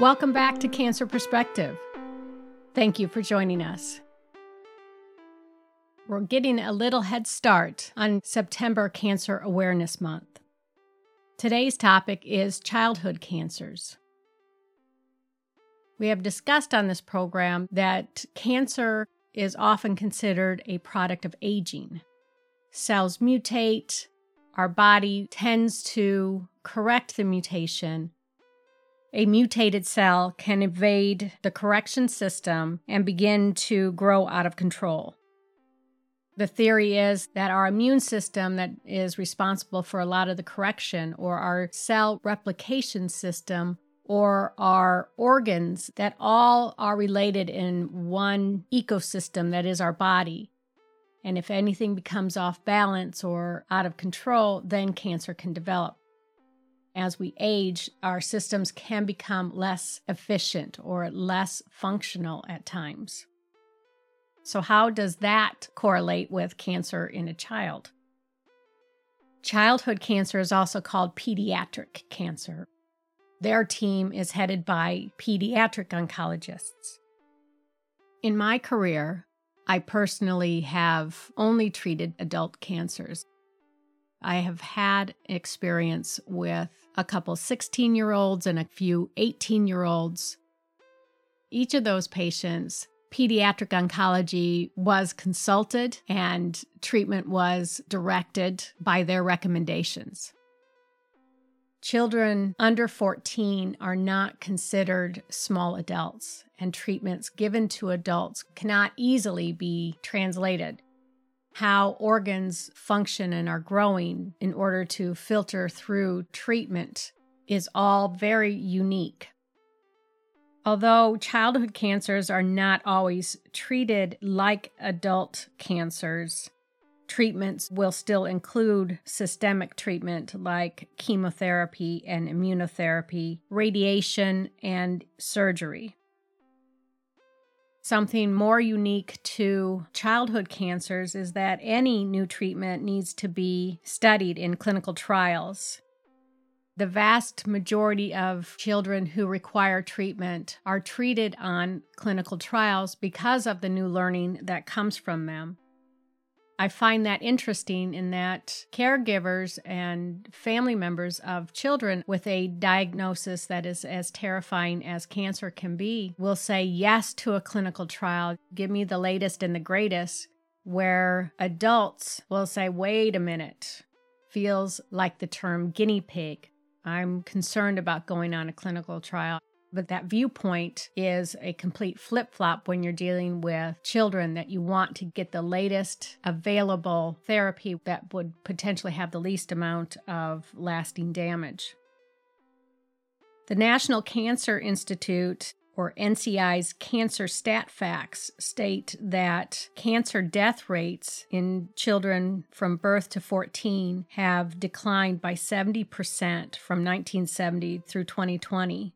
Welcome back to Cancer Perspective. Thank you for joining us. We're getting a little head start on September Cancer Awareness Month. Today's topic is childhood cancers. We have discussed on this program that cancer is often considered a product of aging. Cells mutate, our body tends to correct the mutation a mutated cell can evade the correction system and begin to grow out of control. The theory is that our immune system, that is responsible for a lot of the correction, or our cell replication system, or our organs, that all are related in one ecosystem that is our body. And if anything becomes off balance or out of control, then cancer can develop as we age, our systems can become less efficient or less functional at times. So, how does that correlate with cancer in a child? Childhood cancer is also called pediatric cancer. Their team is headed by pediatric oncologists. In my career, I personally have only treated adult cancers. I have had experience with a couple 16 year olds and a few 18 year olds. Each of those patients, pediatric oncology was consulted and treatment was directed by their recommendations. Children under 14 are not considered small adults, and treatments given to adults cannot easily be translated how organs function and are growing in order to filter through treatment is all very unique. Although childhood cancers are not always treated like adult cancers, treatments will still include systemic treatment like chemotherapy and immunotherapy, radiation, and surgery. Something more unique to childhood cancers is that any new treatment needs to be studied in clinical trials. The vast majority of children who require treatment are treated on clinical trials because of the new learning that comes from them. I find that interesting in that caregivers and family members of children with a diagnosis that is as terrifying as cancer can be will say yes to a clinical trial. Give me the latest and the greatest. Where adults will say, wait a minute, feels like the term guinea pig. I'm concerned about going on a clinical trial. But that viewpoint is a complete flip flop when you're dealing with children that you want to get the latest available therapy that would potentially have the least amount of lasting damage. The National Cancer Institute or NCI's Cancer Stat Facts state that cancer death rates in children from birth to 14 have declined by 70% from 1970 through 2020.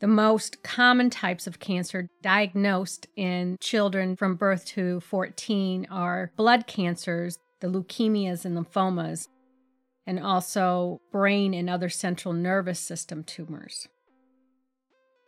The most common types of cancer diagnosed in children from birth to 14 are blood cancers, the leukemias and lymphomas, and also brain and other central nervous system tumors.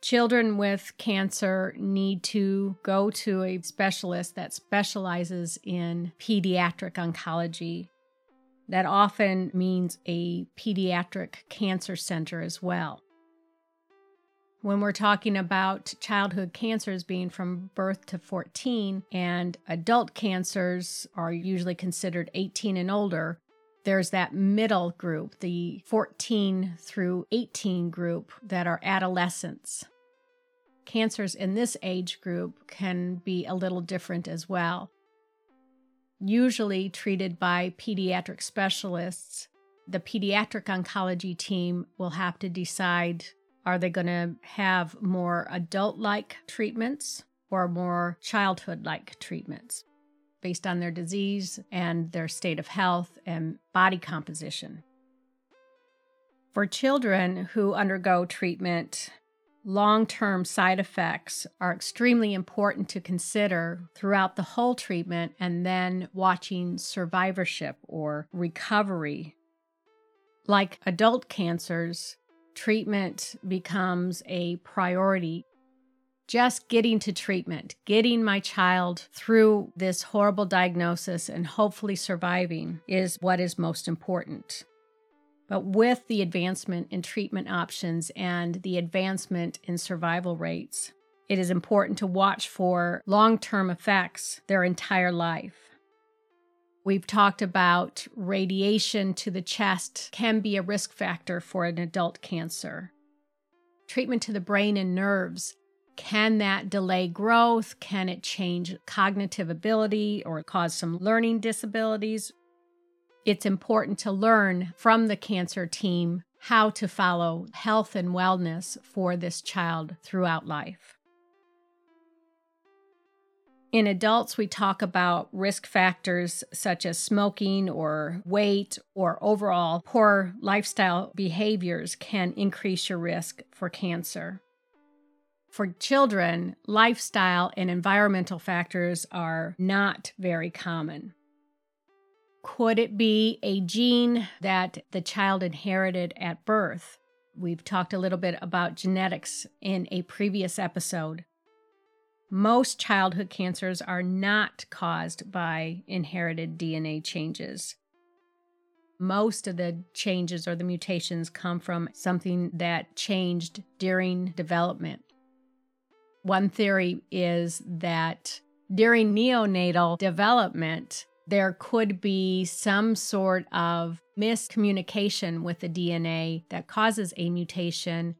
Children with cancer need to go to a specialist that specializes in pediatric oncology. That often means a pediatric cancer center as well when we're talking about childhood cancers being from birth to 14 and adult cancers are usually considered 18 and older, there's that middle group, the 14 through 18 group that are adolescents. Cancers in this age group can be a little different as well. Usually treated by pediatric specialists, the pediatric oncology team will have to decide are they going to have more adult like treatments or more childhood like treatments based on their disease and their state of health and body composition? For children who undergo treatment, long term side effects are extremely important to consider throughout the whole treatment and then watching survivorship or recovery. Like adult cancers, treatment becomes a priority. Just getting to treatment, getting my child through this horrible diagnosis and hopefully surviving is what is most important. But with the advancement in treatment options and the advancement in survival rates, it is important to watch for long term effects their entire life. We've talked about radiation to the chest can be a risk factor for an adult cancer. Treatment to the brain and nerves can that delay growth? Can it change cognitive ability or cause some learning disabilities? It's important to learn from the cancer team how to follow health and wellness for this child throughout life. In adults, we talk about risk factors such as smoking or weight or overall poor lifestyle behaviors can increase your risk for cancer. For children, lifestyle and environmental factors are not very common. Could it be a gene that the child inherited at birth? We've talked a little bit about genetics in a previous episode. Most childhood cancers are not caused by inherited DNA changes. Most of the changes or the mutations come from something that changed during development. One theory is that during neonatal development, there could be some sort of miscommunication with the DNA that causes a mutation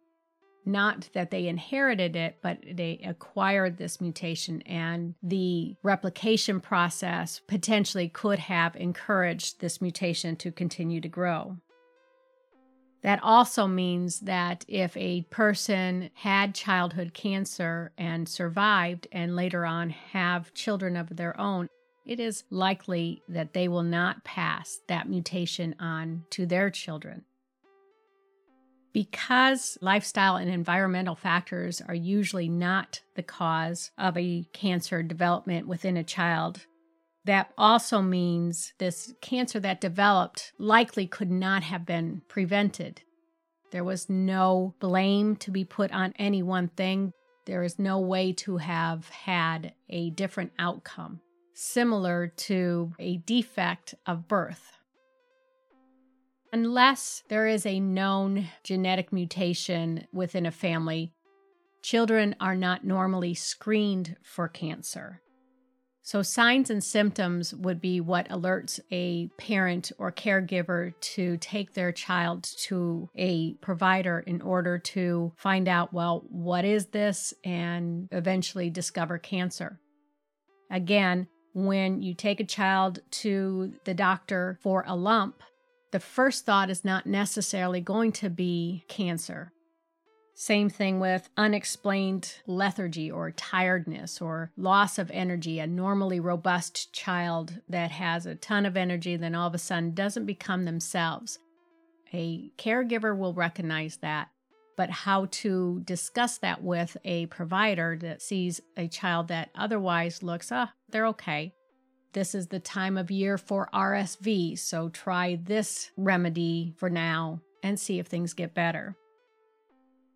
not that they inherited it, but they acquired this mutation, and the replication process potentially could have encouraged this mutation to continue to grow. That also means that if a person had childhood cancer and survived and later on have children of their own, it is likely that they will not pass that mutation on to their children. Because lifestyle and environmental factors are usually not the cause of a cancer development within a child, that also means this cancer that developed likely could not have been prevented. There was no blame to be put on any one thing. There is no way to have had a different outcome, similar to a defect of birth. Unless there is a known genetic mutation within a family, children are not normally screened for cancer. So, signs and symptoms would be what alerts a parent or caregiver to take their child to a provider in order to find out, well, what is this, and eventually discover cancer. Again, when you take a child to the doctor for a lump, the first thought is not necessarily going to be cancer. Same thing with unexplained lethargy or tiredness or loss of energy. A normally robust child that has a ton of energy, then all of a sudden doesn't become themselves. A caregiver will recognize that, but how to discuss that with a provider that sees a child that otherwise looks, ah, oh, they're okay. This is the time of year for RSV, so try this remedy for now and see if things get better.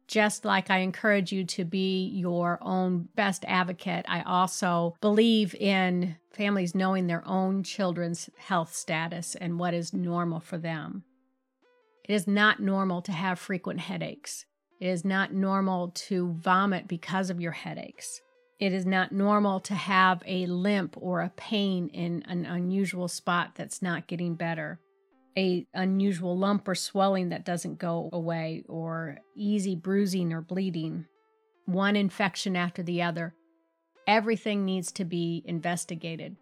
Just like I encourage you to be your own best advocate, I also believe in families knowing their own children's health status and what is normal for them. It is not normal to have frequent headaches. It is not normal to vomit because of your headaches. It is not normal to have a limp or a pain in an unusual spot that's not getting better. A unusual lump or swelling that doesn't go away or easy bruising or bleeding. One infection after the other. Everything needs to be investigated.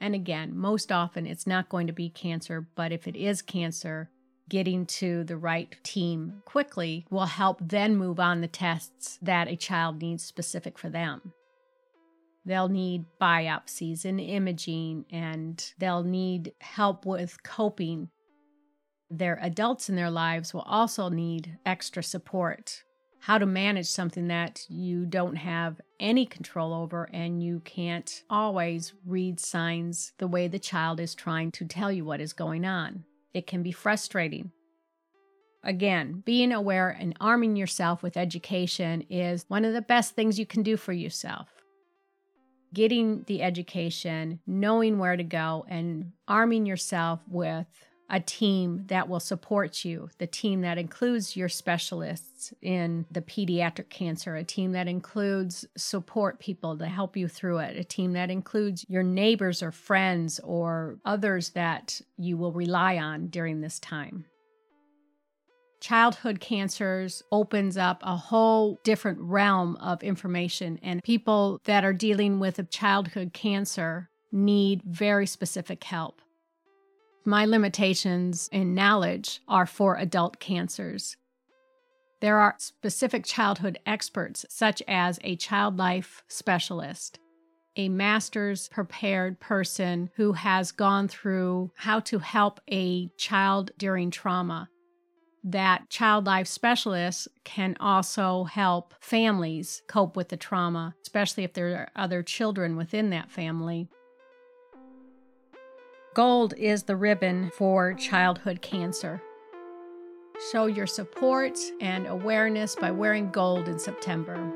And again, most often it's not going to be cancer, but if it is cancer, getting to the right team quickly will help then move on the tests that a child needs specific for them. They'll need biopsies and imaging, and they'll need help with coping. Their adults in their lives will also need extra support. How to manage something that you don't have any control over, and you can't always read signs the way the child is trying to tell you what is going on. It can be frustrating. Again, being aware and arming yourself with education is one of the best things you can do for yourself. Getting the education, knowing where to go, and arming yourself with a team that will support you, the team that includes your specialists in the pediatric cancer, a team that includes support people to help you through it, a team that includes your neighbors or friends or others that you will rely on during this time childhood cancers opens up a whole different realm of information and people that are dealing with a childhood cancer need very specific help. My limitations in knowledge are for adult cancers. There are specific childhood experts, such as a child life specialist, a master's prepared person who has gone through how to help a child during trauma that child life specialists can also help families cope with the trauma, especially if there are other children within that family. Gold is the ribbon for childhood cancer. Show your support and awareness by wearing gold in September.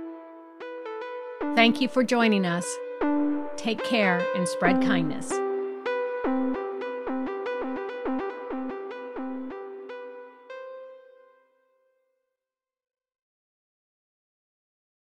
Thank you for joining us. Take care and spread kindness.